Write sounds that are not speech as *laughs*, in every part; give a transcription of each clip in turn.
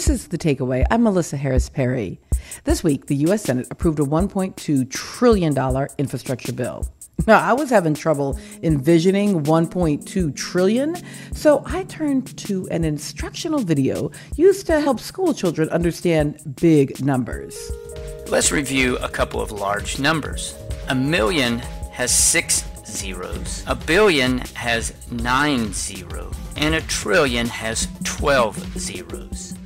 This is The Takeaway. I'm Melissa Harris Perry. This week, the U.S. Senate approved a $1.2 trillion infrastructure bill. Now, I was having trouble envisioning 1.2 trillion, so I turned to an instructional video used to help school children understand big numbers. Let's review a couple of large numbers. A million has six zeros, a billion has nine zeros, and a trillion has 12 zeros.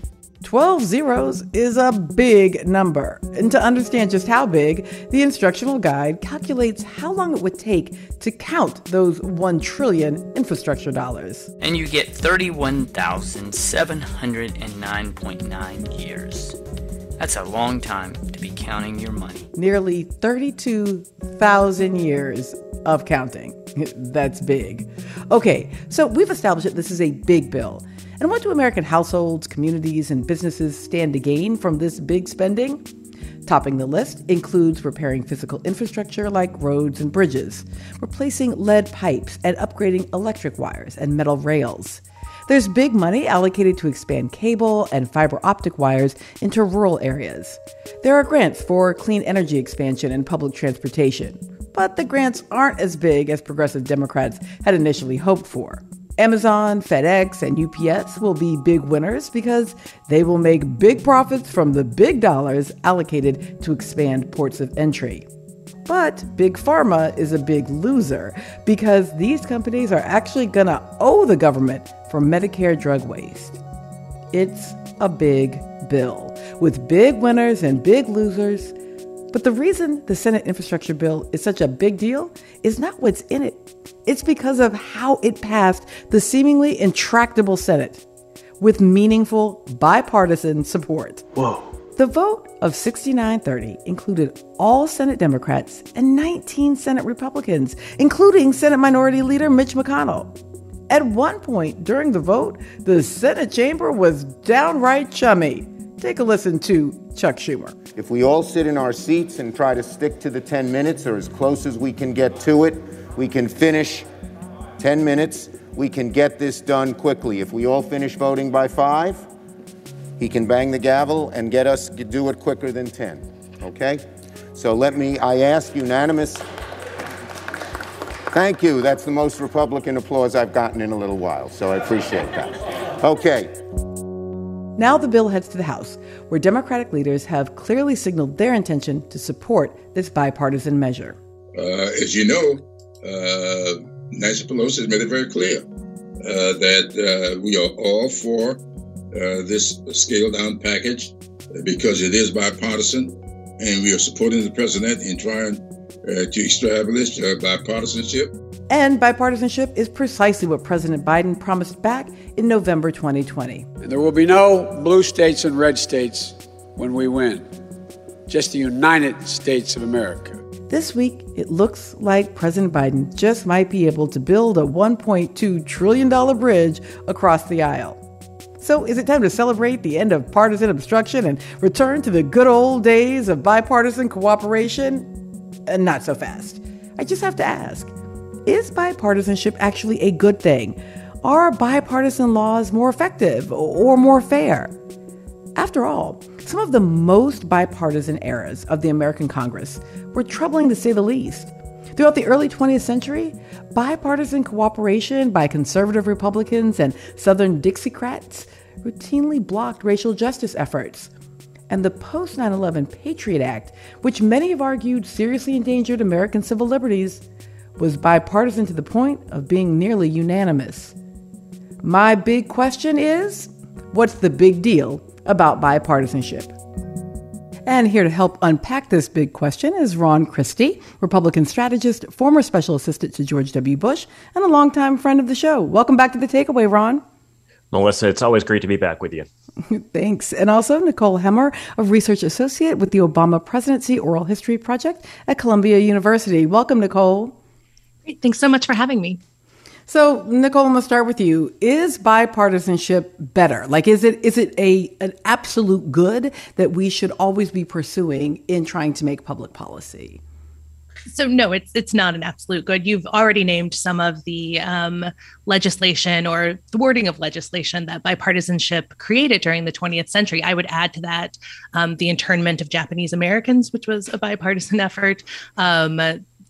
12 zeros is a big number. And to understand just how big, the instructional guide calculates how long it would take to count those 1 trillion infrastructure dollars. And you get 31,709.9 years. That's a long time to be counting your money. Nearly 32,000 years of counting. *laughs* That's big. Okay, so we've established that this is a big bill. And what do American households, communities, and businesses stand to gain from this big spending? Topping the list includes repairing physical infrastructure like roads and bridges, replacing lead pipes, and upgrading electric wires and metal rails. There's big money allocated to expand cable and fiber optic wires into rural areas. There are grants for clean energy expansion and public transportation, but the grants aren't as big as progressive Democrats had initially hoped for. Amazon, FedEx, and UPS will be big winners because they will make big profits from the big dollars allocated to expand ports of entry. But Big Pharma is a big loser because these companies are actually going to owe the government for Medicare drug waste. It's a big bill with big winners and big losers. But the reason the Senate infrastructure bill is such a big deal is not what's in it it's because of how it passed the seemingly intractable Senate with meaningful bipartisan support. Whoa. The vote of 6930 included all Senate Democrats and 19 Senate Republicans, including Senate Minority Leader Mitch McConnell. At one point during the vote, the Senate chamber was downright chummy. Take a listen to Chuck Schumer. If we all sit in our seats and try to stick to the 10 minutes or as close as we can get to it, we can finish 10 minutes. We can get this done quickly. If we all finish voting by 5, he can bang the gavel and get us to do it quicker than 10. Okay? So let me, I ask unanimous. Thank you. That's the most Republican applause I've gotten in a little while, so I appreciate that. Okay. Now the bill heads to the House, where Democratic leaders have clearly signaled their intention to support this bipartisan measure. Uh, as you know, uh, Nancy Pelosi has made it very clear uh, that uh, we are all for uh, this scaled down package because it is bipartisan, and we are supporting the president in trying uh, to establish uh, bipartisanship. And bipartisanship is precisely what President Biden promised back in November 2020. There will be no blue states and red states when we win, just the United States of America. This week, it looks like President Biden just might be able to build a $1.2 trillion bridge across the aisle. So, is it time to celebrate the end of partisan obstruction and return to the good old days of bipartisan cooperation? Uh, not so fast. I just have to ask is bipartisanship actually a good thing? Are bipartisan laws more effective or more fair? After all, some of the most bipartisan eras of the American Congress were troubling to say the least. Throughout the early 20th century, bipartisan cooperation by conservative Republicans and Southern Dixiecrats routinely blocked racial justice efforts. And the post 9 11 Patriot Act, which many have argued seriously endangered American civil liberties, was bipartisan to the point of being nearly unanimous. My big question is what's the big deal about bipartisanship. And here to help unpack this big question is Ron Christie, Republican strategist, former special assistant to George W. Bush, and a longtime friend of the show. Welcome back to the takeaway, Ron. Melissa, it's always great to be back with you. *laughs* Thanks. And also Nicole Hemmer, a research associate with the Obama Presidency Oral History Project at Columbia University. Welcome, Nicole. Great. Thanks so much for having me. So, Nicole, I'm gonna start with you. Is bipartisanship better? Like, is it is it a an absolute good that we should always be pursuing in trying to make public policy? So no, it's it's not an absolute good. You've already named some of the um, legislation or the wording of legislation that bipartisanship created during the 20th century. I would add to that um, the internment of Japanese Americans, which was a bipartisan *laughs* effort. Um,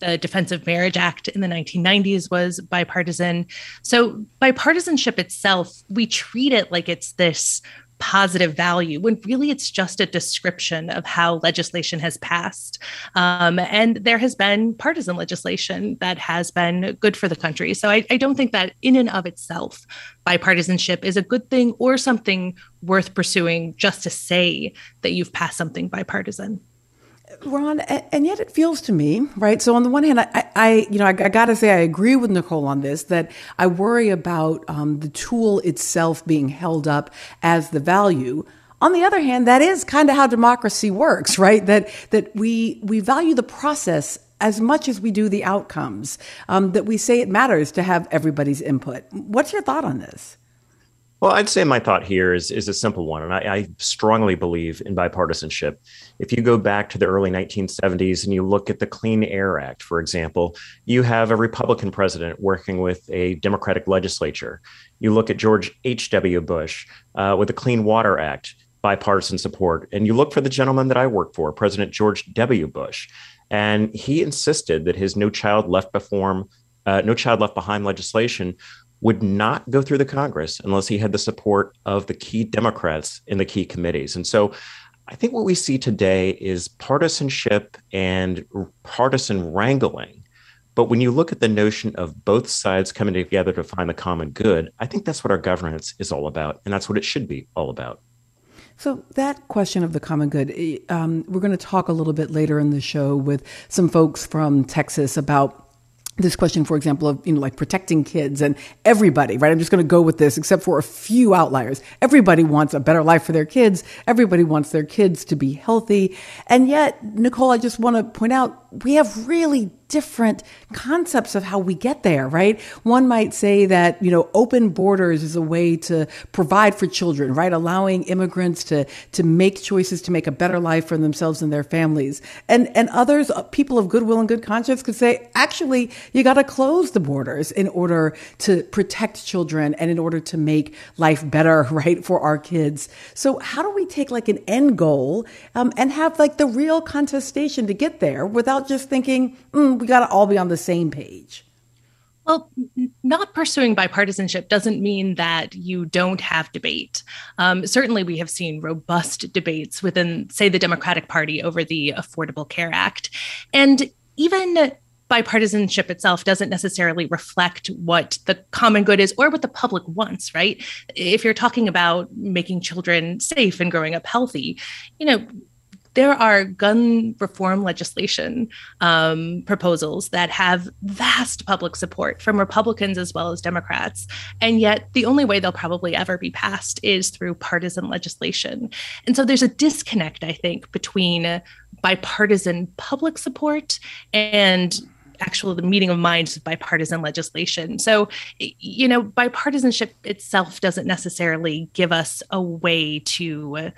the Defense of Marriage Act in the 1990s was bipartisan. So, bipartisanship itself, we treat it like it's this positive value when really it's just a description of how legislation has passed. Um, and there has been partisan legislation that has been good for the country. So I, I don't think that in and of itself, bipartisanship is a good thing or something worth pursuing just to say that you've passed something bipartisan. Ron, and yet it feels to me, right? So on the one hand, I, I you know, I, I got to say I agree with Nicole on this that I worry about um, the tool itself being held up as the value. On the other hand, that is kind of how democracy works, *laughs* right? That that we we value the process as much as we do the outcomes. Um, that we say it matters to have everybody's input. What's your thought on this? Well, I'd say my thought here is, is a simple one, and I, I, strongly believe in bipartisanship. If you go back to the early 1970s and you look at the Clean Air Act, for example, you have a Republican president working with a Democratic legislature. You look at George H.W. Bush uh, with the Clean Water Act, bipartisan support. And you look for the gentleman that I work for, President George W. Bush. And he insisted that his No Child Left Before, uh, No Child Left Behind legislation would not go through the Congress unless he had the support of the key Democrats in the key committees. And so I think what we see today is partisanship and partisan wrangling. But when you look at the notion of both sides coming together to find the common good, I think that's what our governance is all about. And that's what it should be all about. So, that question of the common good, eh, um, we're going to talk a little bit later in the show with some folks from Texas about this question, for example, of, you know, like protecting kids and everybody, right? I'm just going to go with this, except for a few outliers. Everybody wants a better life for their kids. Everybody wants their kids to be healthy. And yet, Nicole, I just want to point out we have really different concepts of how we get there, right? One might say that, you know, open borders is a way to provide for children, right? Allowing immigrants to, to make choices to make a better life for themselves and their families. And, and others, uh, people of goodwill and good conscience could say, actually, you got to close the borders in order to protect children and in order to make life better, *laughs* right, for our kids. So how do we take like an end goal um, and have like the real contestation to get there without just thinking, mm, we got to all be on the same page? Well, not pursuing bipartisanship doesn't mean that you don't have debate. Um, certainly, we have seen robust debates within, say, the Democratic Party over the Affordable Care Act. And even bipartisanship itself doesn't necessarily reflect what the common good is or what the public wants, right? If you're talking about making children safe and growing up healthy, you know, there are gun reform legislation um, proposals that have vast public support from Republicans as well as Democrats. And yet, the only way they'll probably ever be passed is through partisan legislation. And so there's a disconnect, I think, between bipartisan public support and actual the meeting of minds of bipartisan legislation. So, you know, bipartisanship itself doesn't necessarily give us a way to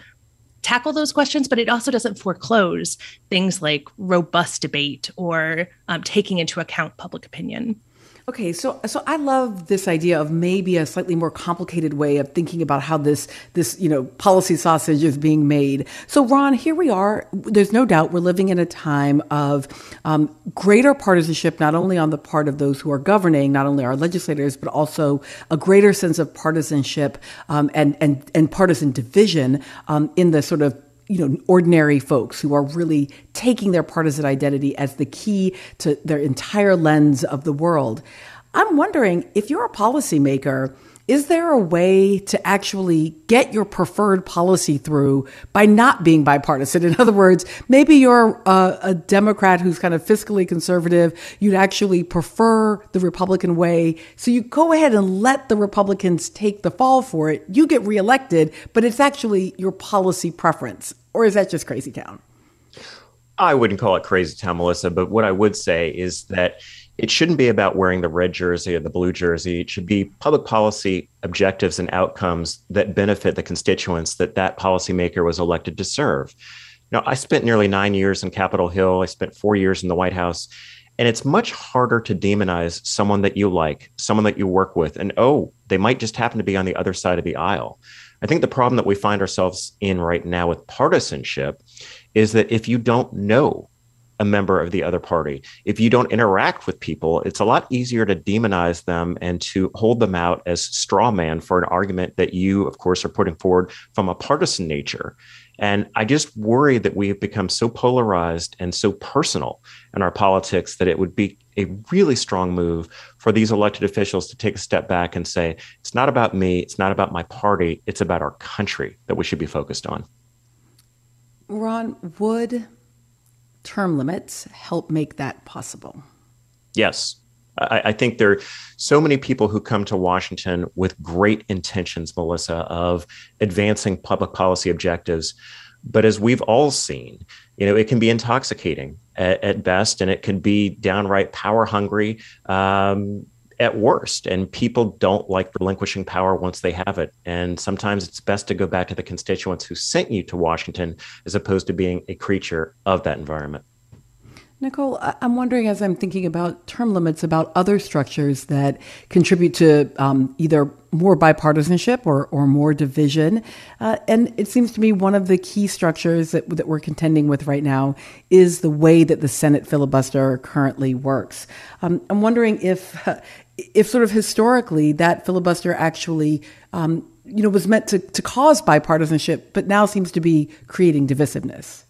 tackle those questions, but it also doesn't foreclose things like robust debate or um, taking into account public opinion. Okay, so so I love this idea of maybe a slightly more complicated way of thinking about how this this you know policy sausage is being made. So Ron, here we are. There's no doubt we're living in a time of um, greater partisanship, not only on the part of those who are governing, not only our legislators, but also a greater sense of partisanship um, and and and partisan division um, in the sort of you know, ordinary folks who are really taking their partisan identity as the key to their entire lens of the world. I'm wondering if you're a policymaker Is there a way to actually get your preferred policy through by not being bipartisan? In other words, maybe you're a, a, Democrat who's kind of fiscally conservative. You'd actually prefer the Republican way. So you go ahead and let the Republicans take the fall for it. You get reelected, but it's actually your policy preference. Or is that just crazy town? I wouldn't call it crazy town, Melissa, but what I would say is that it shouldn't be about wearing the red jersey or the blue jersey. It should be public policy objectives and outcomes that benefit the constituents that that policymaker was elected to serve. Now, I spent nearly nine years in Capitol Hill. I spent four years in the White House. And it's much harder to demonize someone that you like, someone that you work with, and oh, they might just happen to be on the other side of the aisle. I think the problem that we find ourselves in right now with partisanship is that if you don't know a member of the other party. If you don't interact with people, it's a lot easier to demonize them and to hold them out as straw man for an argument that you, of course, are putting forward from a partisan nature. And I just worry that we have become so polarized and so personal in our politics that it would be a really strong move for these elected officials to take a step back and say, it's not about me, it's not about my party, it's about our country that we should be focused on. Ron, would term limits help make that possible? Yes. I, I, think there are so many people who come to Washington with great intentions, Melissa, of advancing public policy objectives. But as we've all seen, you know, it can be intoxicating at, at best, and it can be downright power hungry. Um, at worst. And people don't like relinquishing power once they have it. And sometimes it's best to go back to the constituents who sent you to Washington as opposed to being a creature of that environment. Nicole, I'm wondering as I'm thinking about term limits, about other structures that contribute to um, either more bipartisanship or, or more division. Uh, and it seems to me one of the key structures that, that we're contending with right now is the way that the Senate filibuster currently works. Um, I'm wondering if, if sort of historically that filibuster actually um, you know, was meant to, to cause bipartisanship, but now seems to be creating divisiveness.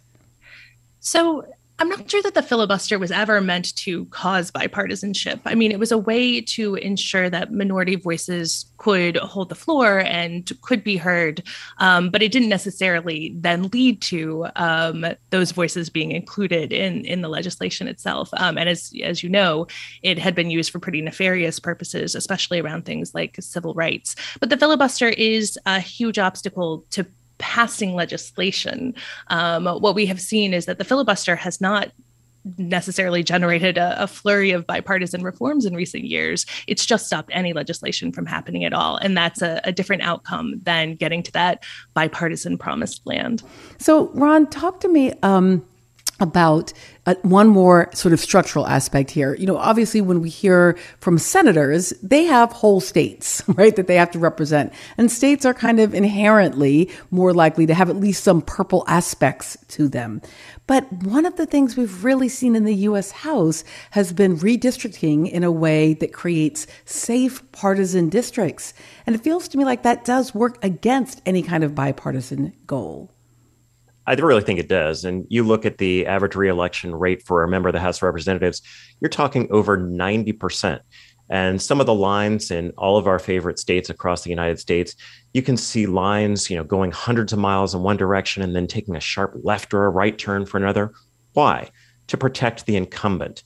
So I'm not sure that the filibuster was ever meant to cause bipartisanship. I mean, it was a way to ensure that minority voices could hold the floor and could be heard, um, but it didn't necessarily then lead to um, those voices being included in in the legislation itself. Um, and as as you know, it had been used for pretty nefarious purposes, especially around things like civil rights. But the filibuster is a huge obstacle to passing legislation. Um, what we have seen is that the filibuster has not necessarily generated a, a, flurry of bipartisan reforms in recent years. It's just stopped any legislation from happening at all. And that's a, a different outcome than getting to that bipartisan promised land. So, Ron, talk to me. Um about uh, one more sort of structural aspect here. You know, obviously, when we hear from senators, they have whole states, *laughs* right, that they have to represent. And states are kind of inherently more likely to have at least some purple aspects to them. But one of the things we've really seen in the US House has been redistricting in a way that creates safe partisan districts. And it feels to me like that does work against any kind of bipartisan goal. I really think it does. And you look at the average reelection rate for a member of the House of Representatives, you're talking over 90%. And some of the lines in all of our favorite states across the United States, you can see lines, you know, going hundreds of miles in one direction and then taking a sharp left or a right turn for another. Why? To protect the incumbent.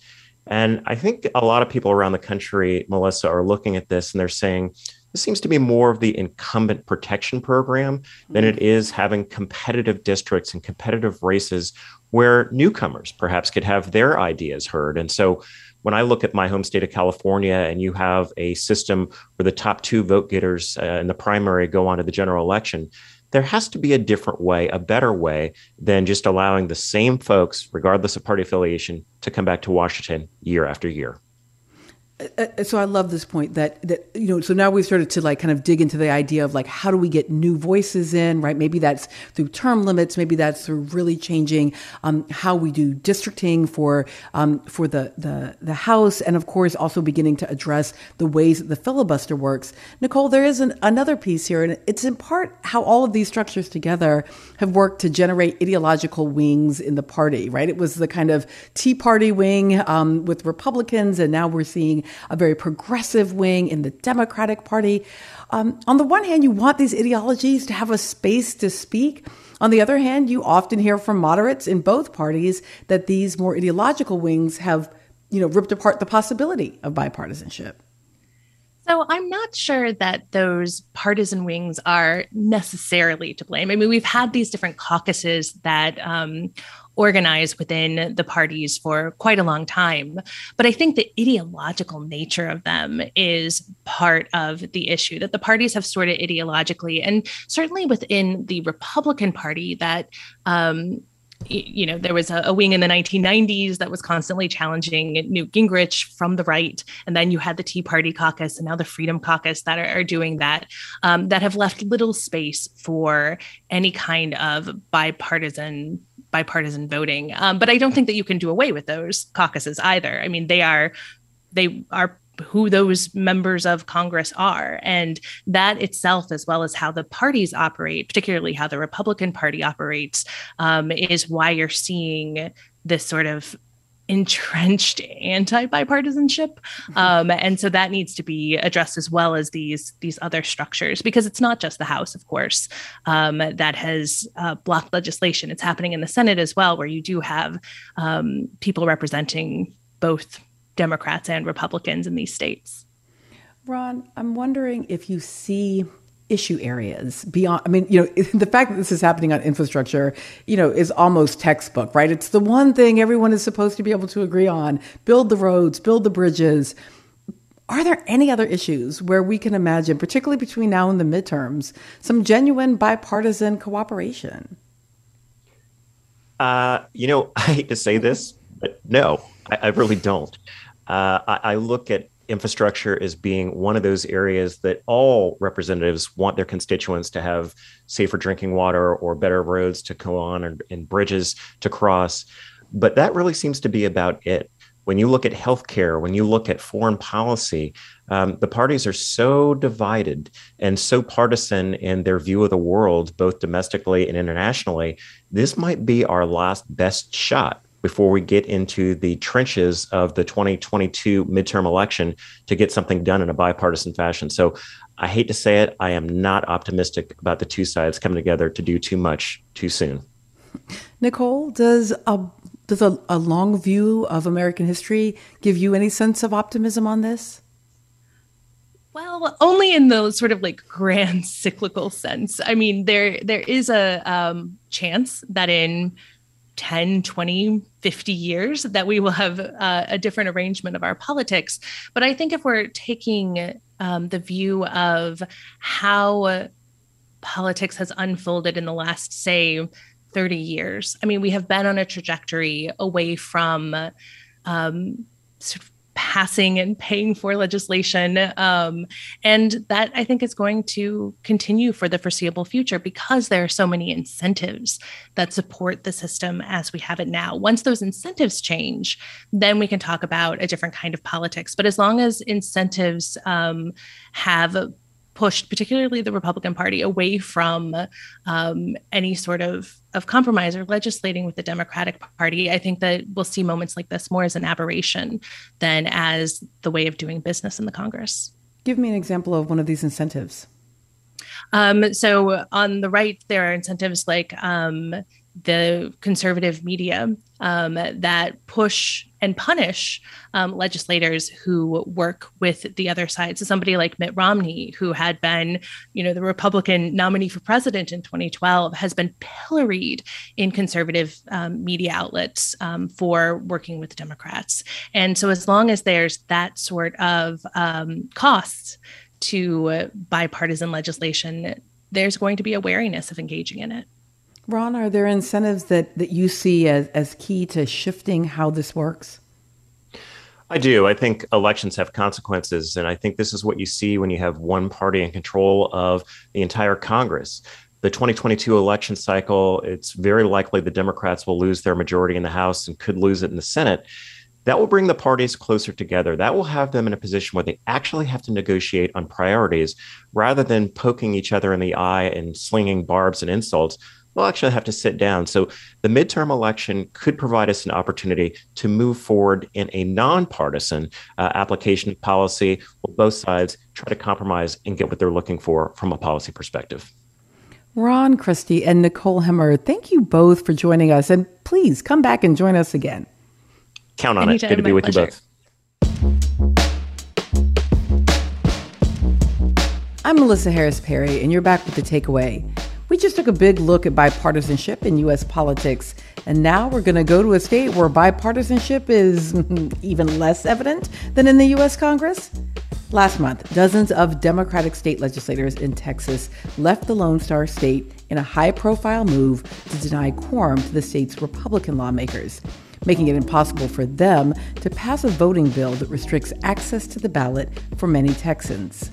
And I think a lot of people around the country, Melissa, are looking at this and they're saying, this seems to be more of the incumbent protection program than it is having competitive districts and competitive races where newcomers perhaps could have their ideas heard. And so when I look at my home state of California and you have a system where the top two vote getters uh, in the primary go on to the general election, there has to be a different way, a better way than just allowing the same folks, regardless of party affiliation, to come back to Washington year after year. Uh, uh, so I love this point that that you know. So now we've started to like kind of dig into the idea of like how do we get new voices in, right? Maybe that's through term limits. Maybe that's through really changing um, how we do districting for um, for the the the House, and of course also beginning to address the ways that the filibuster works. Nicole, there is an, another piece here, and it's in part how all of these structures together have worked to generate ideological wings in the party, right? It was the kind of Tea Party wing um, with Republicans, and now we're seeing a very progressive wing in the Democratic Party. Um, on the one hand, you want these ideologies to have a space to speak. On the other hand, you often hear from moderates in both parties that these more ideological wings have, you know, ripped apart the possibility of bipartisanship. So I'm not sure that those partisan wings are necessarily to blame. I mean, we've had these different caucuses that um, organize within the parties for quite a long time. But I think the ideological nature of them is part of the issue that the parties have sorted ideologically, and certainly within the Republican Party, that um, you know, there was a, a, wing in the 1990s that was constantly challenging Newt Gingrich from the right. And then you had the Tea Party caucus and now the Freedom Caucus that are, are doing that, um, that have left little space for any kind of bipartisan bipartisan voting. Um, but I don't think that you can do away with those caucuses either. I mean, they are they are who those members of Congress are. And that itself, as well as how the parties operate, particularly how the Republican Party operates, um, is why you're seeing this sort of entrenched anti-bipartisanship um, and so that needs to be addressed as well as these these other structures because it's not just the house of course um, that has uh, blocked legislation it's happening in the senate as well where you do have um, people representing both Democrats and Republicans in these states. Ron, I'm wondering if you see issue areas beyond i mean you know *laughs* the fact that this is happening on infrastructure you know is almost textbook right? It's the one thing everyone is supposed to be able to agree on build the roads build the bridges. Are there any other issues where we can imagine particularly between now and the midterms some genuine bipartisan cooperation? Uh, you know *laughs* i hate to say this but no I, I really don't. Uh, I, I look at infrastructure as being one of those areas that all representatives want their constituents to have safer drinking water or better roads to go on and, and bridges to cross. But that really seems to be about it. When you look at healthcare, when you look at foreign policy, um, the parties are so divided and so partisan in their view of the world, both domestically and internationally. This might be our last best shot before we get into the trenches of the 2022 midterm election to get something done in a bipartisan fashion. So I hate to say it, I am not optimistic about the two sides coming together to do too much too soon. Nicole, does a does a, a long view of American history give you any sense of optimism on this? Well, only in the sort of like grand *laughs* cyclical sense. I mean, there there is a um, chance that in 10, 20, 50 years that we will have uh, a different arrangement of our politics. But I think if we're taking um, the view of how politics has unfolded in the last, say, 30 years, I mean, we have been on a trajectory away from um, sort of passing and paying for legislation. Um, and that I think is going to continue for the foreseeable future because there are so many incentives that support the system as we have it now. Once those incentives change, then we can talk about a different kind of politics. But as long as incentives um, have pushed, particularly the Republican Party, away from um, any sort of, of compromise or legislating with the Democratic Party. I think that we'll see moments like this more as an aberration than as the way of doing business in the Congress. Give me an example of one of these incentives. Um, so on the right, there are incentives like um, the conservative media um, that push and punish um, legislators who work with the other side. So somebody like Mitt Romney, who had been, you know, the Republican nominee for president in 2012, has been pilloried in conservative um, media outlets um, for working with Democrats. And so as long as there's that sort of um, costs to bipartisan legislation, there's going to be a wariness of engaging in it. Ron, are there incentives that, that you see as, as key to shifting how this works? I do. I think elections have consequences. And I think this is what you see when you have one party in control of the entire Congress. The 2022 election cycle, it's very likely the Democrats will lose their majority in the House and could lose it in the Senate. That will bring the parties closer together. That will have them in a position where they actually have to negotiate on priorities rather than poking each other in the eye and slinging barbs and insults we'll actually have to sit down. So the midterm election could provide us an opportunity to move forward in a nonpartisan uh, application of policy where both sides try to compromise and get what they're looking for from a policy perspective. Ron Christie and Nicole Hemmer, thank you both for joining us. And please come back and join us again. Count on Anytime, it. Good to be with pleasure. you both. I'm Melissa Harris Perry, and you're back with the takeaway. We just took a big look at bipartisanship in U.S. politics, and now we're going to go to a state where bipartisanship is *laughs* even less evident than in the U.S. Congress. Last month, dozens of Democratic state legislators in Texas left the Lone Star State in a high profile move to deny quorum to the state's Republican lawmakers, making it impossible for them to pass a voting bill that restricts access to the ballot for many Texans.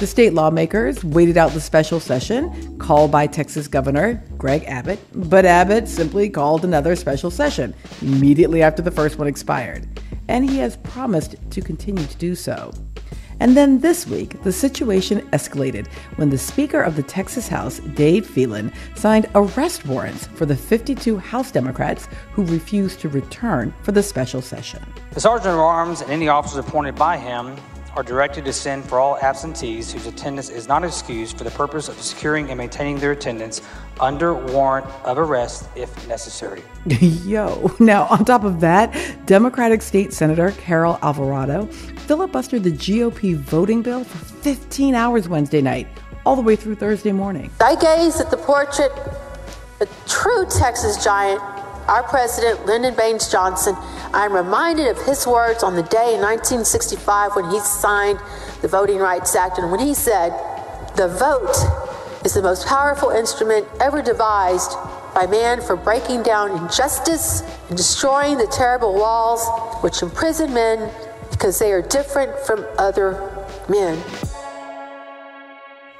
The state lawmakers waited out the special session called by Texas Governor Greg Abbott, but Abbott simply called another special session immediately after the first one expired, and he has promised to continue to do so. And then this week, the situation escalated when the Speaker of the Texas House, Dade Phelan, signed arrest warrants for the 52 House Democrats who refused to return for the special session. The Sergeant of Arms and any officers appointed by him are directed to send for all absentees whose attendance is not excused for the purpose of securing and maintaining their attendance under warrant of arrest if necessary. *laughs* Yo. Now, on top of that, Democratic State Senator Carol Alvarado filibustered the GOP voting bill for 15 hours Wednesday night, all the way through Thursday morning. I gaze at the portrait, a true Texas giant, our president, Lyndon Baines Johnson I'm reminded of his words on the day in 1965 when he signed the Voting Rights Act and when he said, The vote is the most powerful instrument ever devised by man for breaking down injustice and destroying the terrible walls which imprison men because they are different from other men.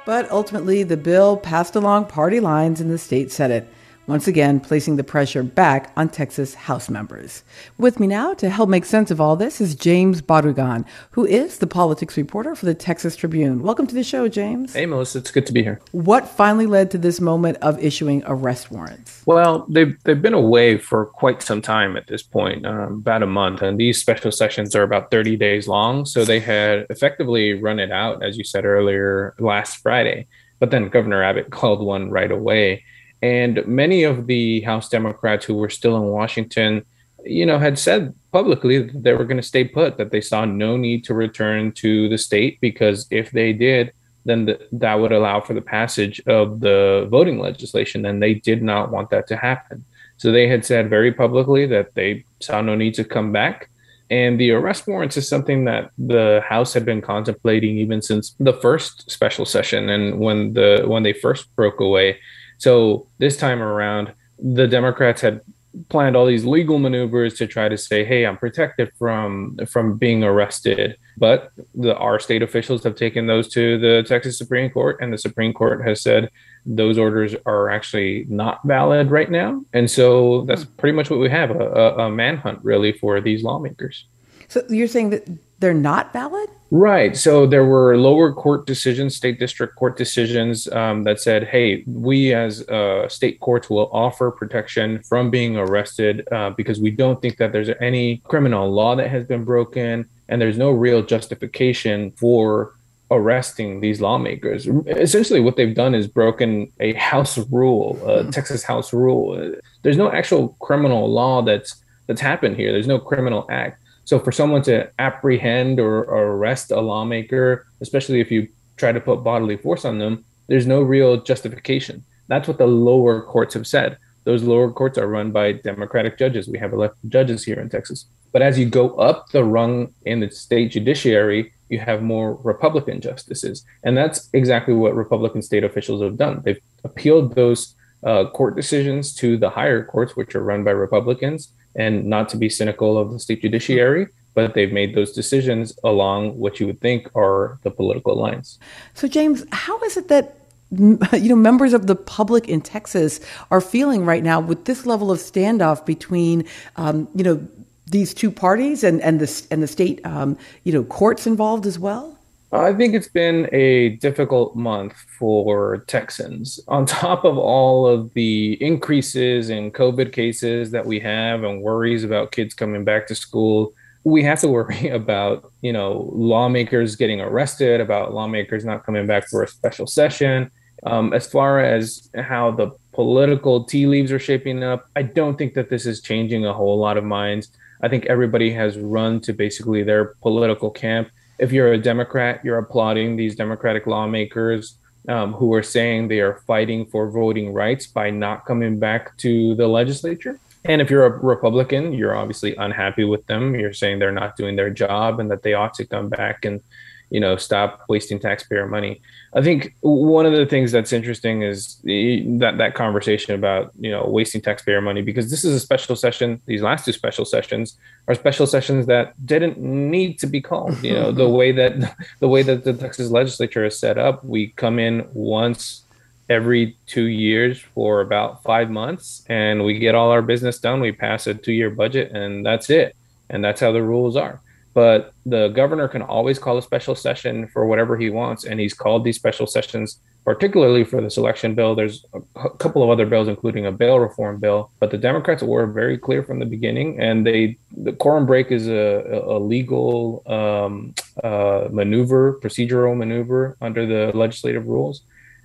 But ultimately, the bill passed along party lines in the state Senate once again placing the pressure back on Texas House members. With me now to help make sense of all this is James Barragán, who is the politics reporter for the Texas Tribune. Welcome to the show, James. Hey, Melissa, it's good to be here. What finally led to this moment of issuing arrest warrants? Well, they've, they've been away for quite some time at this point, um, about a month, and these special sessions are about 30 days long. So they had effectively run it out, as you said earlier, last Friday. But then Governor Abbott *laughs* called one right away. And many of the House Democrats who were still in Washington, you know, had said publicly that they were going to stay put, that they saw no need to return to the state because if they did, then the, that would allow for the passage of the voting legislation. And they did not want that to happen. So they had said very publicly that they saw no need to come back. And the arrest warrants is something that the House had been contemplating even since the first special session and when the when they first broke away so this time around, the Democrats had planned all these legal maneuvers to try to say, "Hey, I'm protected from from being arrested." But the our state officials have taken those to the Texas Supreme Court, and the Supreme Court has said those orders are actually not valid right now. And so that's hmm. pretty much what we have a, a, a manhunt really for these lawmakers. So you're saying that they're not valid? Right. So there were lower court decisions, state district court decisions um, that said, hey, we as uh, state courts will offer protection from being arrested uh, because we don't think that there's any criminal law that has been broken and there's no real justification for arresting these lawmakers. Essentially, what they've done is broken a House rule, a mm-hmm. Texas House rule. There's no actual criminal law that's that's happened here. There's no criminal act. So for someone to apprehend or, or arrest a lawmaker, especially if you try to put bodily force on them, there's no real justification. That's what the lower courts have said. Those lower courts are run by Democratic judges. We have elected judges here in Texas. But as you go up the rung in the state judiciary, you have more Republican justices. And that's exactly what Republican state officials have done. They've appealed those uh, court decisions to the higher courts, which are run by Republicans, and not to be cynical of the state judiciary, but they've made those decisions along what you would think are the political lines. So, James, how is it that you know members of the public in Texas are feeling right now with this level of standoff between um, you know these two parties and and the and the state um, you know courts involved as well? I think it's been a difficult month for Texans. *laughs* On top of all of the increases in COVID cases that we have and worries about kids coming back to school, we have to worry *laughs* about, you know, lawmakers getting arrested, about lawmakers not coming back for a special session. Um, as far as how the political tea leaves are shaping up, I don't think that this is changing a whole lot of minds. I think everybody has run to basically their political camp if you're a Democrat, you're applauding these Democratic lawmakers um, who are saying they are fighting for voting rights by not coming back to the legislature. And if you're a Republican, you're obviously unhappy with them. You're saying they're not doing their job and that they ought to come back and you know stop wasting taxpayer money. I think one of the things that's interesting is the, that that conversation about you know wasting taxpayer money because this is a special session. These last two special sessions are special sessions that didn't need to be called you know the *laughs* way that the way that the texas legislature is set up. We come in once every two years for about five months and we get all our business done. We pass a two year budget and that's it. And that's how the rules are but the governor can always call a special session for whatever he wants and he's called these special sessions particularly for this election bill. There's a couple of other bills including a bail reform bill but the democrats were very clear from the beginning and they the quorum break is a, a legal um, uh, maneuver procedural maneuver under the legislative rules.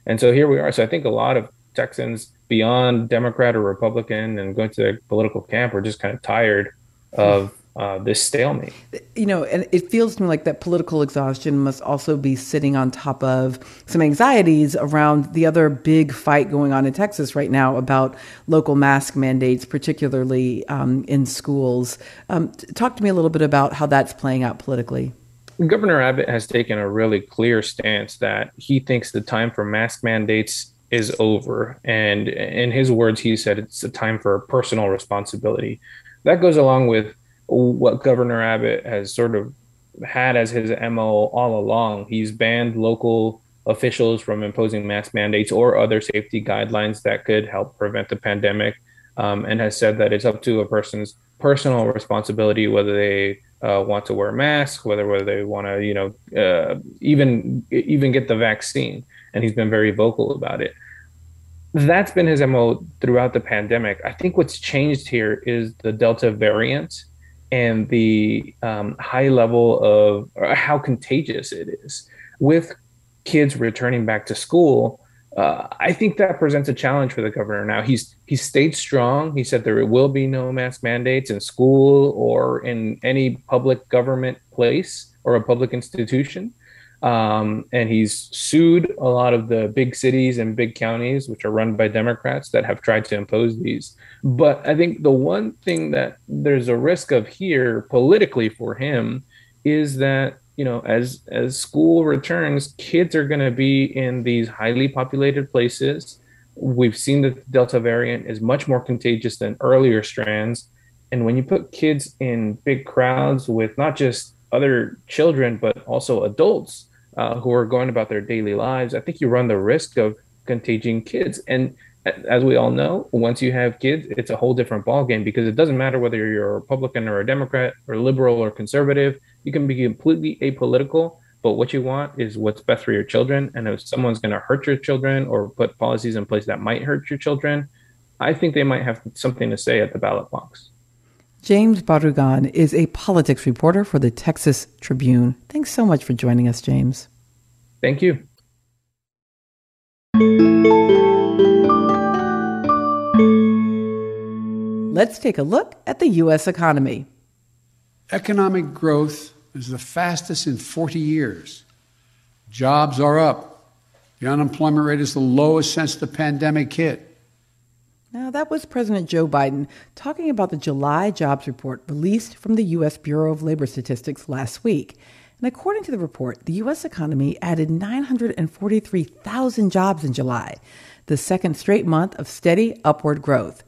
And so here we are. So i think a lot of texans beyond democrat or republican and going to their political camp are just kind of tired of uh, this stalemate. You know, and it feels to me like that political exhaustion must also be sitting on top of some anxieties around the other big fight going on in Texas right now about local mask mandates, particularly um, in schools. Um, talk to me a little bit about how that's playing out politically. Governor Abbott has taken a really clear stance that he thinks the time for mask mandates is over. And in his words, he said it's a time for personal responsibility. That goes along with what Governor Abbott has sort of had as his MO all along. He's banned local officials from imposing mask mandates or other safety guidelines that could help prevent the pandemic, um, and has said that it's up to a person's personal responsibility whether they uh, want to wear masks, whether whether they want to, you know, uh, even even get the vaccine. And he's been very vocal about it. That's been his MO throughout the pandemic. I think what's changed here is the Delta variant and the um, high level of how contagious it is. With kids returning back to school, uh, I think that presents a challenge for the governor. Now he's he stayed strong. He said there will be no mask mandates in school or in any public government place or a public institution. Um, and he's sued a lot of the big cities and big counties, which are run by Democrats, that have tried to impose these. But I think the one thing that there's a risk of here politically for him is that you know as as school returns, kids are going to be in these highly populated places. We've seen that the Delta variant is much more contagious than earlier strands. And when you put kids in big crowds with not just other children, but also adults uh, who are going about their daily lives, I think you run the risk of contaging kids. And as we all know, once you have kids, it's a whole different ballgame because it doesn't matter whether you're a Republican or a Democrat or liberal or conservative. You can be completely apolitical, but what you want is what's best for your children. And if someone's going to hurt your children or put policies in place that might hurt your children, I think they might have something to say at the ballot box. James Barragán is a politics reporter for the Texas Tribune. Thanks so much for joining us, James. Thank you. Let's take a look at the U.S. economy. Economic growth is the fastest in 40 years. Jobs are up. The unemployment rate is the lowest since the pandemic hit. Now, that was President Joe Biden talking about the July jobs report released from the U.S. Bureau of Labor Statistics last week. And according to the report, the U.S. economy added 943,000 jobs in July, the second straight month of steady upward growth.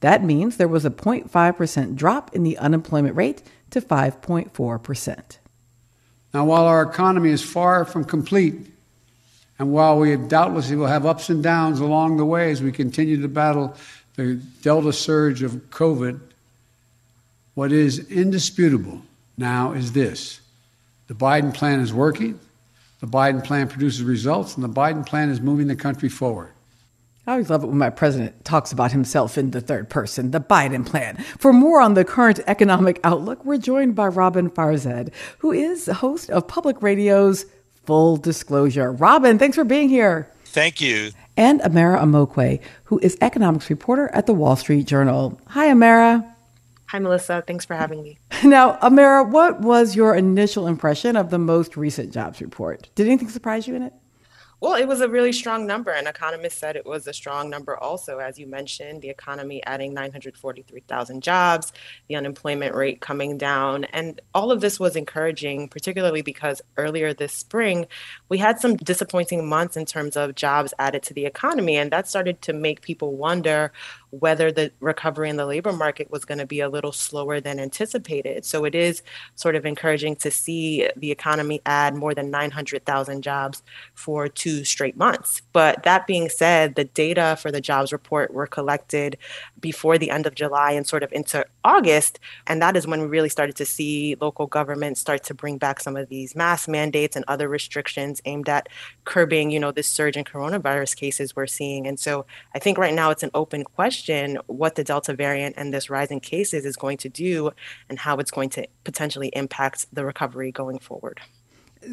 That means there was a 0.5% drop in the unemployment rate to 5.4%. Now, while our economy is far from complete, and while we doubtlessly will have ups and downs along the way as we continue to battle the Delta surge of COVID, what is indisputable now is this the Biden plan is working. The Biden plan produces results, and the Biden plan is moving the country forward. I always love it when my president talks about himself in the third person, the Biden plan. For more on the current economic outlook, we're joined by Roben Farzad, who is host of Public Radio's Full Disclosure. Roben, thanks for being here. Thank you. And Amara Omeokwe, who is economics reporter at the Wall Street Journal. Hi, Amara. Hi, Melissa. Thanks for having me. *laughs* Now, Amara, what was your initial impression of the most recent jobs report? Did anything surprise you in it? Well, it was a really strong number, and economists said it was a strong number also. As you mentioned, the economy adding 943,000 jobs, the unemployment rate coming down, and all of this was encouraging, particularly because earlier this spring, we had some disappointing months in terms of jobs added to the economy, and that started to make people wonder whether the recovery in the labor market was going to be a little slower than anticipated. So it is sort of encouraging to see the economy add more than 900,000 jobs for two straight months. But that being said, the data for the jobs report were collected before the end of July and sort of into August. And that is when we really started to see local governments start to bring back some of these mask mandates and other restrictions aimed at curbing, you know, this surge in coronavirus cases we're seeing. And so I think right now it's an open question what the Delta variant and this rise in cases is going to do and how it's going to potentially impact the recovery going forward.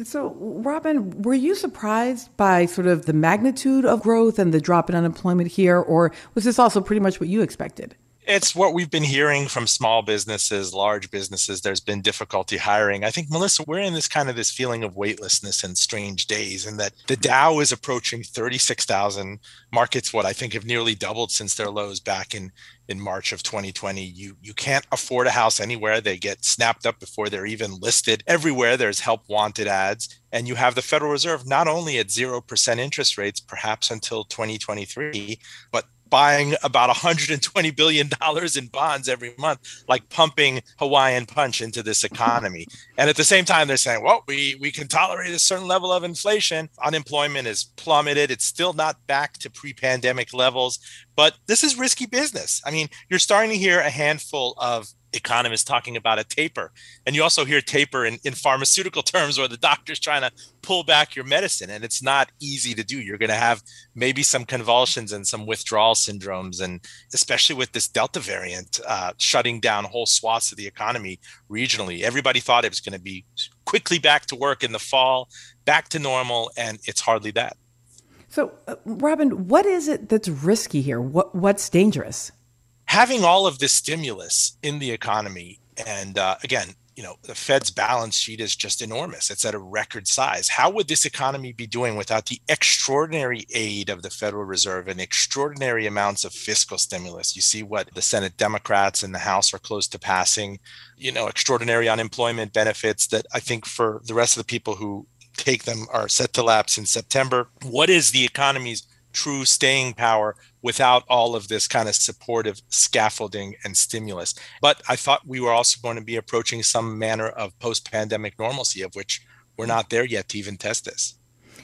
So, Roben, were you surprised by sort of the magnitude of growth and the drop in unemployment here, or was this also pretty much what you expected? It's what we've been hearing from small businesses, large businesses. There's been difficulty hiring. I think, Melissa, we're in this kind of this feeling of weightlessness and strange days, and that the Dow is approaching 36,000 markets, what I think have nearly doubled since their lows back in in March of 2020. You you can't afford a house anywhere. They get snapped up before they're even listed. Everywhere there's help wanted ads. And you have the Federal Reserve not only at 0% interest rates, perhaps until 2023, but buying about 120 billion dollars in bonds every month like pumping hawaiian punch into this economy. And at the same time they're saying well we we can tolerate a certain level of inflation. Unemployment is plummeted. It's still not back to pre-pandemic levels but this is risky business i mean you're starting to hear a handful of economists talking about a taper. And you also hear taper in, in pharmaceutical *laughs* terms where the doctor's trying to pull back your medicine. And it's not easy to do. You're going to have maybe some convulsions and some withdrawal syndromes. And especially with this Delta variant uh, shutting down whole swaths of the economy regionally, everybody thought it was going to be quickly back to work in the fall, back to normal. And it's hardly that. So, uh, Roben, what is it that's risky here? What, what's dangerous? having all of this stimulus in the economy, and uh, again, you know, the Fed's balance sheet is just enormous. It's at a record size. How would this economy be doing without the extraordinary aid of the Federal Reserve and extraordinary amounts of fiscal stimulus? You see what the Senate Democrats and the House are close to passing, you know, extraordinary unemployment benefits that I think for the rest of the people who take them are set to lapse in September. What is the economy's true staying power without all of this kind of supportive scaffolding and stimulus. But I thought we were also going to be approaching some manner of post pandemic normalcy, of which we're not there yet to even test this.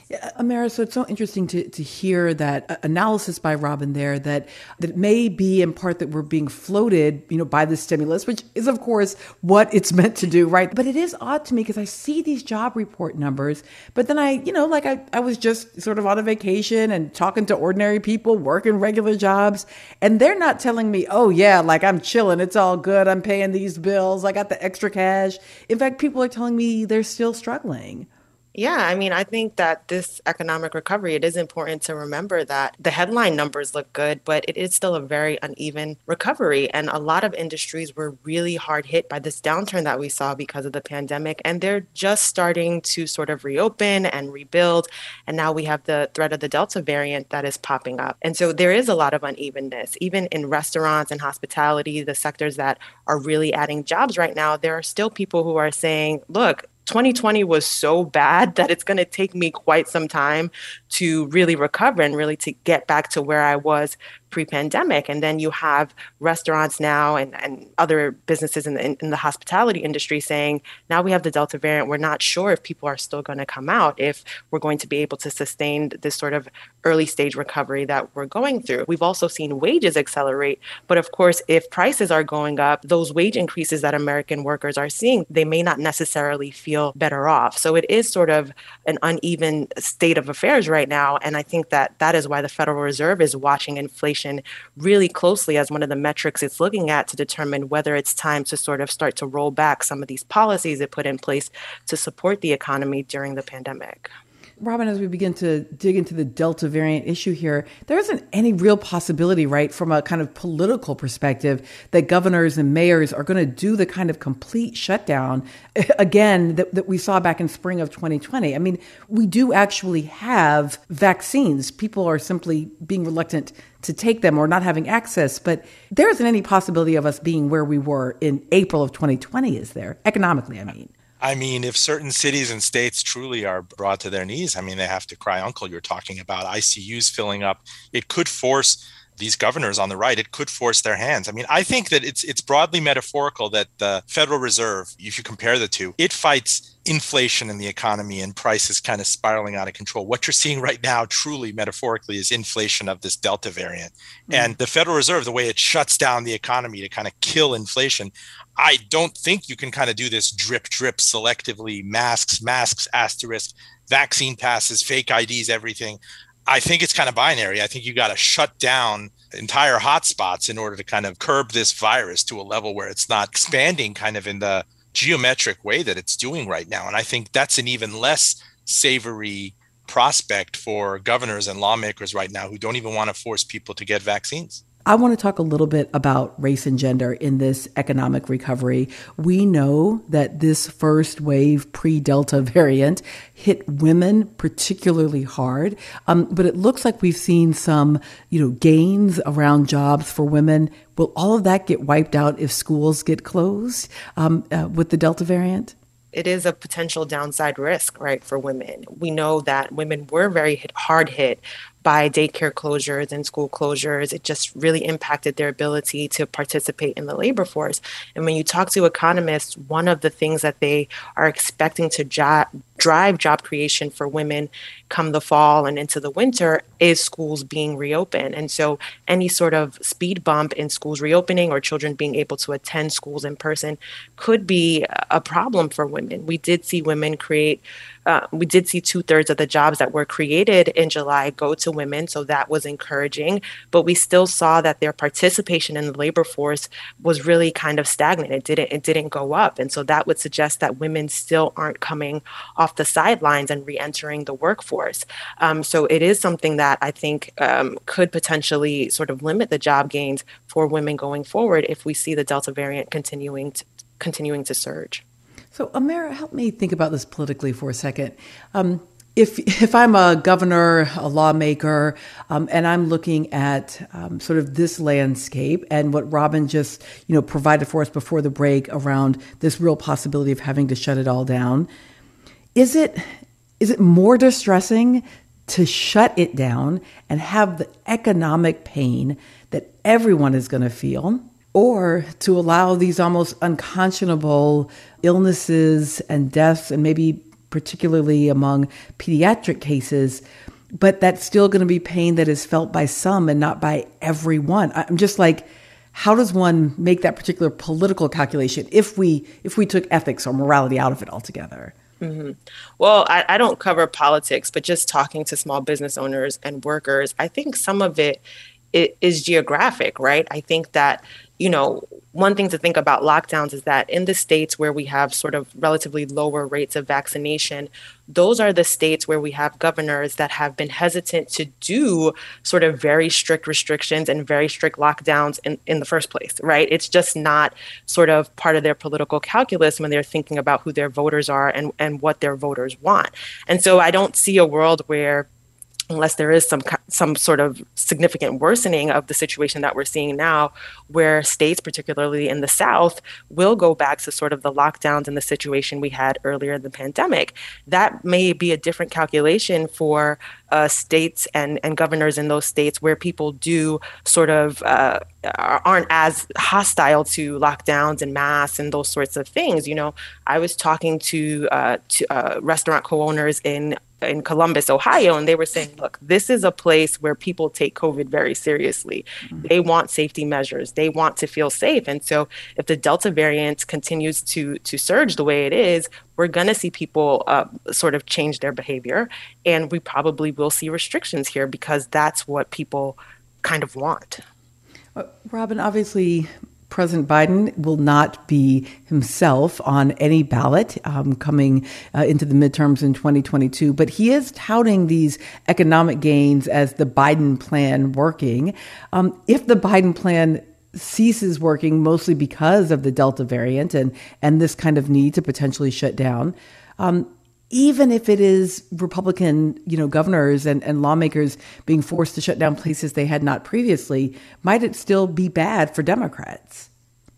Yeah, Amara, so it's so interesting to, to hear that uh, analysis by Roben there that that may be in part that we're being floated, you know, by the stimulus, which is of course what it's *laughs* meant to do, right? But it is odd to me because I see these job report numbers, but then I, you know, like I, I was just sort of on a vacation and talking to ordinary people working regular jobs, and they're not telling me, oh yeah, like I'm chilling, it's all good, I'm paying these bills, I got the extra cash. In fact, people are telling me they're still struggling. Yeah, I mean, I think that this economic recovery, it is important to remember that the headline numbers look good, but it is still a very uneven recovery. And a lot of industries were really hard hit by this downturn that we saw because of the pandemic. And they're just starting to sort of reopen and rebuild. And now we have the threat of the Delta variant that is popping up. And so there is a lot of unevenness. Even in restaurants and hospitality, the sectors that are really adding jobs right now, there are still people who are saying, look, 2020 was so bad that it's going to take me quite some time to really recover and really to get back to where I was pre-pandemic and then you have restaurants now and, and other businesses in the, in, in the hospitality industry saying now we have the delta variant. We're not sure if people are still going to come out if we're going to be able to sustain this sort of early stage recovery that we're going through. We've also seen wages accelerate but of course if prices are going up those wage increases that american workers are seeing they may not necessarily feel better off. So it is sort of an uneven state of affairs right now and i think that that is why the federal reserve is watching inflation inflation really closely as one of the metrics it's looking at to determine whether it's time to sort of start to roll back some of these policies it put in place to support the economy during the pandemic. Roben, as we begin to dig into the Delta variant issue here, there isn't any real possibility, right, from a kind of political perspective, that governors and mayors are going to do the kind of complete shutdown *laughs* again that, that we saw back in spring of 2020. I mean, we do actually have vaccines. People are simply being reluctant to take them or not having access, but there isn't any possibility of us being where we were in April of 2020, is there? Economically, I mean. I mean, if certain cities and states truly are brought to their knees, I mean, they have to cry uncle. You're talking about ICUs filling up. It could force these governors on the right, it could force their hands. I mean, I think that it's it's broadly metaphorical that the Federal Reserve, if you compare the two, it fights inflation in the economy and prices kind of spiraling out of control. What you're seeing right now, truly metaphorically, is inflation of this Delta variant. Mm-hmm. And the Federal Reserve, the way it shuts down the economy to kind of kill inflation, I don't think you can kind of do this drip drip selectively masks, masks, asterisk, vaccine passes, fake IDs, everything. I think it's kind of binary. I think you got to shut down entire hotspots in order to kind of curb this virus to a level where it's not expanding kind of in the geometric way that it's doing right now. And I think that's an even less savory prospect for governors and lawmakers right now who don't even want to force people to get vaccines. I want to talk a little bit about race and gender in this economic recovery. We know that this first wave pre Delta *laughs* variant hit women particularly hard, um, but it looks like we've seen some, you know, gains around jobs for women. Will all of that get wiped out if schools get closed um, uh, with the Delta variant? it is a potential downside risk, right, for women. We know that women were very hit, hard hit by daycare closures and school closures. It just really impacted their ability to participate in the labor force. And when you talk to economists, one of the things that they are expecting to jo- drive job creation for women come the fall and into the winter is schools being reopened. And so any sort of speed bump in schools reopening or children being able to attend schools in person could be a problem for women. We did see women create uh, we did see two thirds of the jobs that were created in July go to women, so that was encouraging. But we still saw that their participation in the labor force was really kind of stagnant. It didn't it didn't go up, and so that would suggest that women still aren't coming off the sidelines and re-entering the workforce. Um, so it is something that I think um, could potentially sort of limit the job gains for women going forward if we see the Delta variant continuing to, continuing to surge. So, Amara, help me think about this politically for a second. Um, if if I'm a governor, a lawmaker, um, and I'm looking at um, sort of this landscape and what Roben just you know provided for us before the break around this real possibility of having to shut it all down, is it is it more distressing to shut it down and have the economic pain that everyone is going to feel? or to allow these almost unconscionable illnesses and deaths, and maybe particularly among pediatric cases, but that's still going to be pain that is felt by some and not by everyone. I'm just like, how does one make that particular political calculation if we if we took ethics or morality out of it altogether? Mm-hmm. Well, I, I, don't cover politics, but just talking to small business owners and workers, I think some of it, it is geographic, right? I think that you know, one thing to think about lockdowns is that in the states where we have sort of relatively lower rates of vaccination, those are the states where we have governors that have been hesitant to do sort of very strict restrictions and very strict lockdowns in, in the first place, right? It's just not sort of part of their political calculus when they're thinking about who their voters are and, and what their voters want. And so I don't see a world where unless there is some some sort of significant worsening of the situation that we're seeing now where states particularly in the south will go back to sort of the lockdowns and the situation we had earlier in the pandemic that may be a different calculation for uh, states and, and governors in those states where people do sort of uh, aren't as hostile to lockdowns and masks and those sorts of things. You know, I was talking to, uh, to uh, restaurant co-owners in in Columbus, Ohio, and they were saying, look, this is a place where people take COVID very seriously. Mm-hmm. They want safety measures. They want to feel safe. And so if the Delta variant continues to to surge the way it is, we're going to see people uh, sort of change their behavior. And we probably will see restrictions here because that's what people kind of want. Uh, Roben, obviously, President Biden will not be himself on any ballot um, coming uh, into the midterms in 2022, but he is touting these economic gains as the Biden plan working. Um, if the Biden plan ceases working mostly because of the Delta variant and, and this kind of need to potentially shut down, um, even if it is Republican, you know, governors and, and lawmakers being forced to shut down places they had not previously, might it still be bad for Democrats?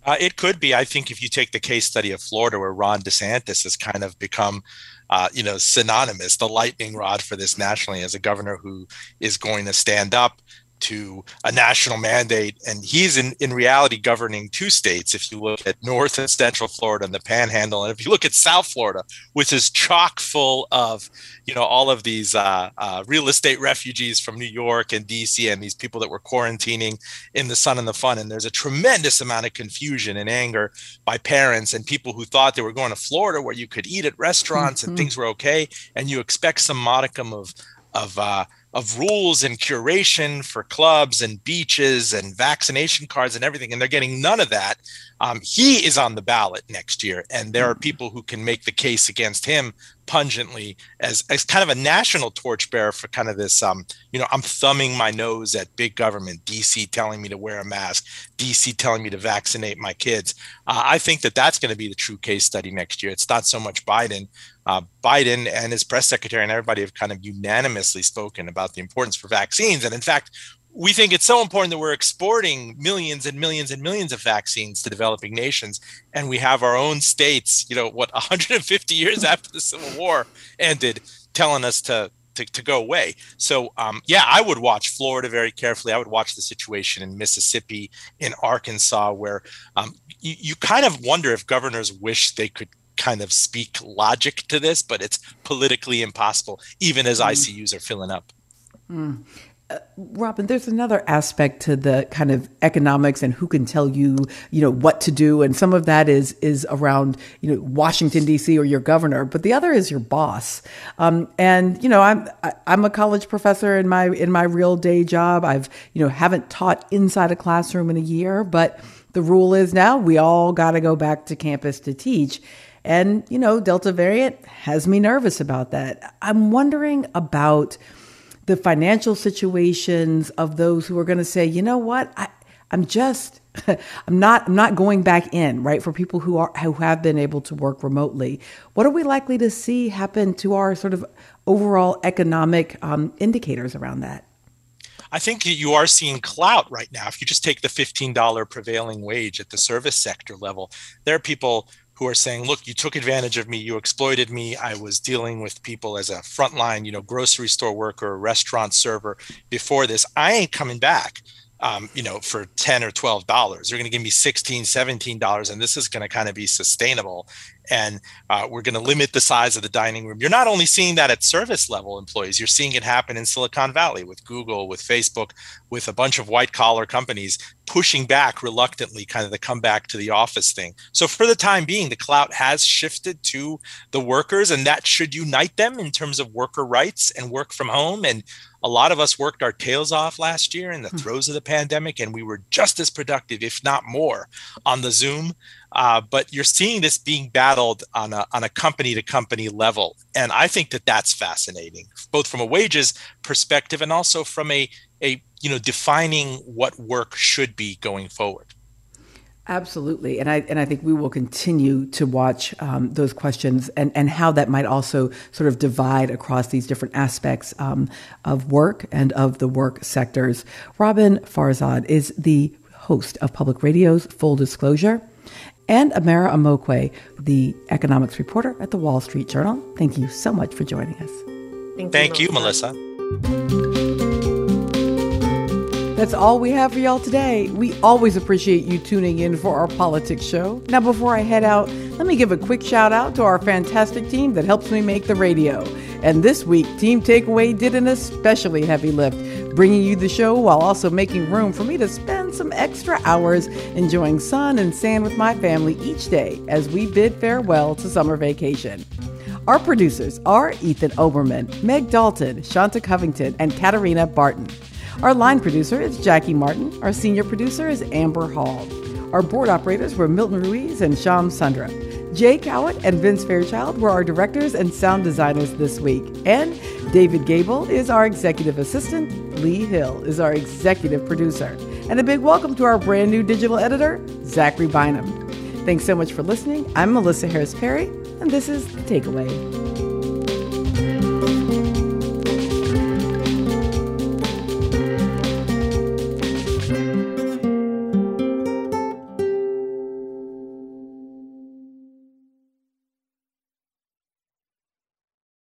Uh, it could be. I think if you take the case study of Florida, where Ron DeSantis has kind of become, uh, you know, synonymous, the lightning rod for this nationally as a governor who is going to stand up to a national mandate. And he's in, in reality governing two states. If you look at North and Central Florida and the Panhandle, and if you look at South Florida, which is chock full of, you know, all of these uh, uh, real estate refugees from New York and DC and these people that were quarantining in the sun and the fun. And there's a tremendous amount of confusion and anger by parents and people who thought they were going to Florida where you could eat at restaurants mm-hmm. and things were okay. And you expect some modicum of, of, uh, of rules and curation for clubs and beaches and vaccination cards and everything, and they're getting none of that. Um, he is on the ballot next year, and there are mm-hmm. people who can make the case against him pungently as, as kind of a national torchbearer for kind of this um, you know i'm thumbing my nose at big government dc telling me to wear a mask dc telling me to vaccinate my kids uh, i think that that's going to be the true case study next year it's not so much biden uh, biden and his press secretary and everybody have kind of unanimously spoken about the importance for vaccines. And in fact we think it's so important that we're exporting millions and millions and millions of vaccines to developing nations. And we have our own states you know what *laughs* 150 years after the civil war ended telling us to to, to go away. So um, yeah i would watch florida very carefully. I would watch the situation in mississippi in arkansas where um, you, you kind of wonder if governors wish they could kind of speak logic to this but it's politically impossible even as mm. icus are filling up mm. Roben, there's another aspect to the kind of economics and who can tell you, you know, what to do, and some of that is is around, you know, Washington D.C. or your governor, but the other is your boss. Um, and you know, I'm I, I'm a college professor in my in my real day job. I've you know haven't taught inside a classroom in a year, but the rule is now we all got to go back to campus to teach. And you know, Delta variant has me nervous about that. I'm wondering about the financial situations of those who are going to say, you know what, I, I'm just, *laughs* I'm not, I'm not going back in, right? For people who are, who have been able to work remotely, what are we likely to see happen to our sort of overall economic um, indicators around that? I think you are seeing clout right now. If you just take the $15 prevailing wage at the service sector level, there are people who are saying, look, you took advantage of me, you exploited me. I was dealing with people as a frontline, you know, grocery store worker, restaurant server before this. I ain't coming back um, you know, for 10 or $12. They're going to give me 16, $17, and this is going to kind of be sustainable. And uh, we're going to limit the size of the dining room. You're not only seeing that at service level employees, you're seeing it happen in Silicon Valley with Google, with Facebook, with a bunch of white collar companies pushing back reluctantly, kind of the come back to the office thing. So, for the time being, the clout has shifted to the workers, and that should unite them in terms of worker rights and work from home and a lot of us worked our tails off last year in the hmm. throes of the pandemic, and we were just as productive, if not more, on the Zoom. Uh, but you're seeing this being battled on a on a company to company level, and I think that that's fascinating, both from a wages perspective and also from a a you know defining what work should be going forward. Absolutely, and I and I think we will continue to watch um, those questions and and how that might also sort of divide across these different aspects um, of work and of the work sectors. Roben Farzad is the host of Public Radio's Full Disclosure, and Amara Omeokwe, the economics reporter at the Wall Street Journal. Thank you so much for joining us. Thank, Thank you, Melissa. That's all we have for y'all today. We always appreciate you tuning in for our politics show. Now, before I head out, let me give a quick shout out to our fantastic team that helps me make the radio. And this week, Team Takeaway did an especially heavy lift, bringing you the show while also making room for me to spend some extra hours enjoying sun and sand with my family each day as we bid farewell to summer vacation. Our producers are Ethan Oberman, Meg Dalton, Shanta Covington, and Katarina Barton. Our line producer is Jackie Martin. Our senior producer is Amber Hall. Our board operators were Milton Ruiz and Sham Sundra. Jay Cowett and Vince Fairchild were our directors and sound designers this week. And David Gable is our executive assistant. Lee Hill is our executive producer. And a big welcome to our brand new digital editor, Zachary Bynum. Thanks so much for listening. I'm Melissa Harris Perry, and this is The Takeaway.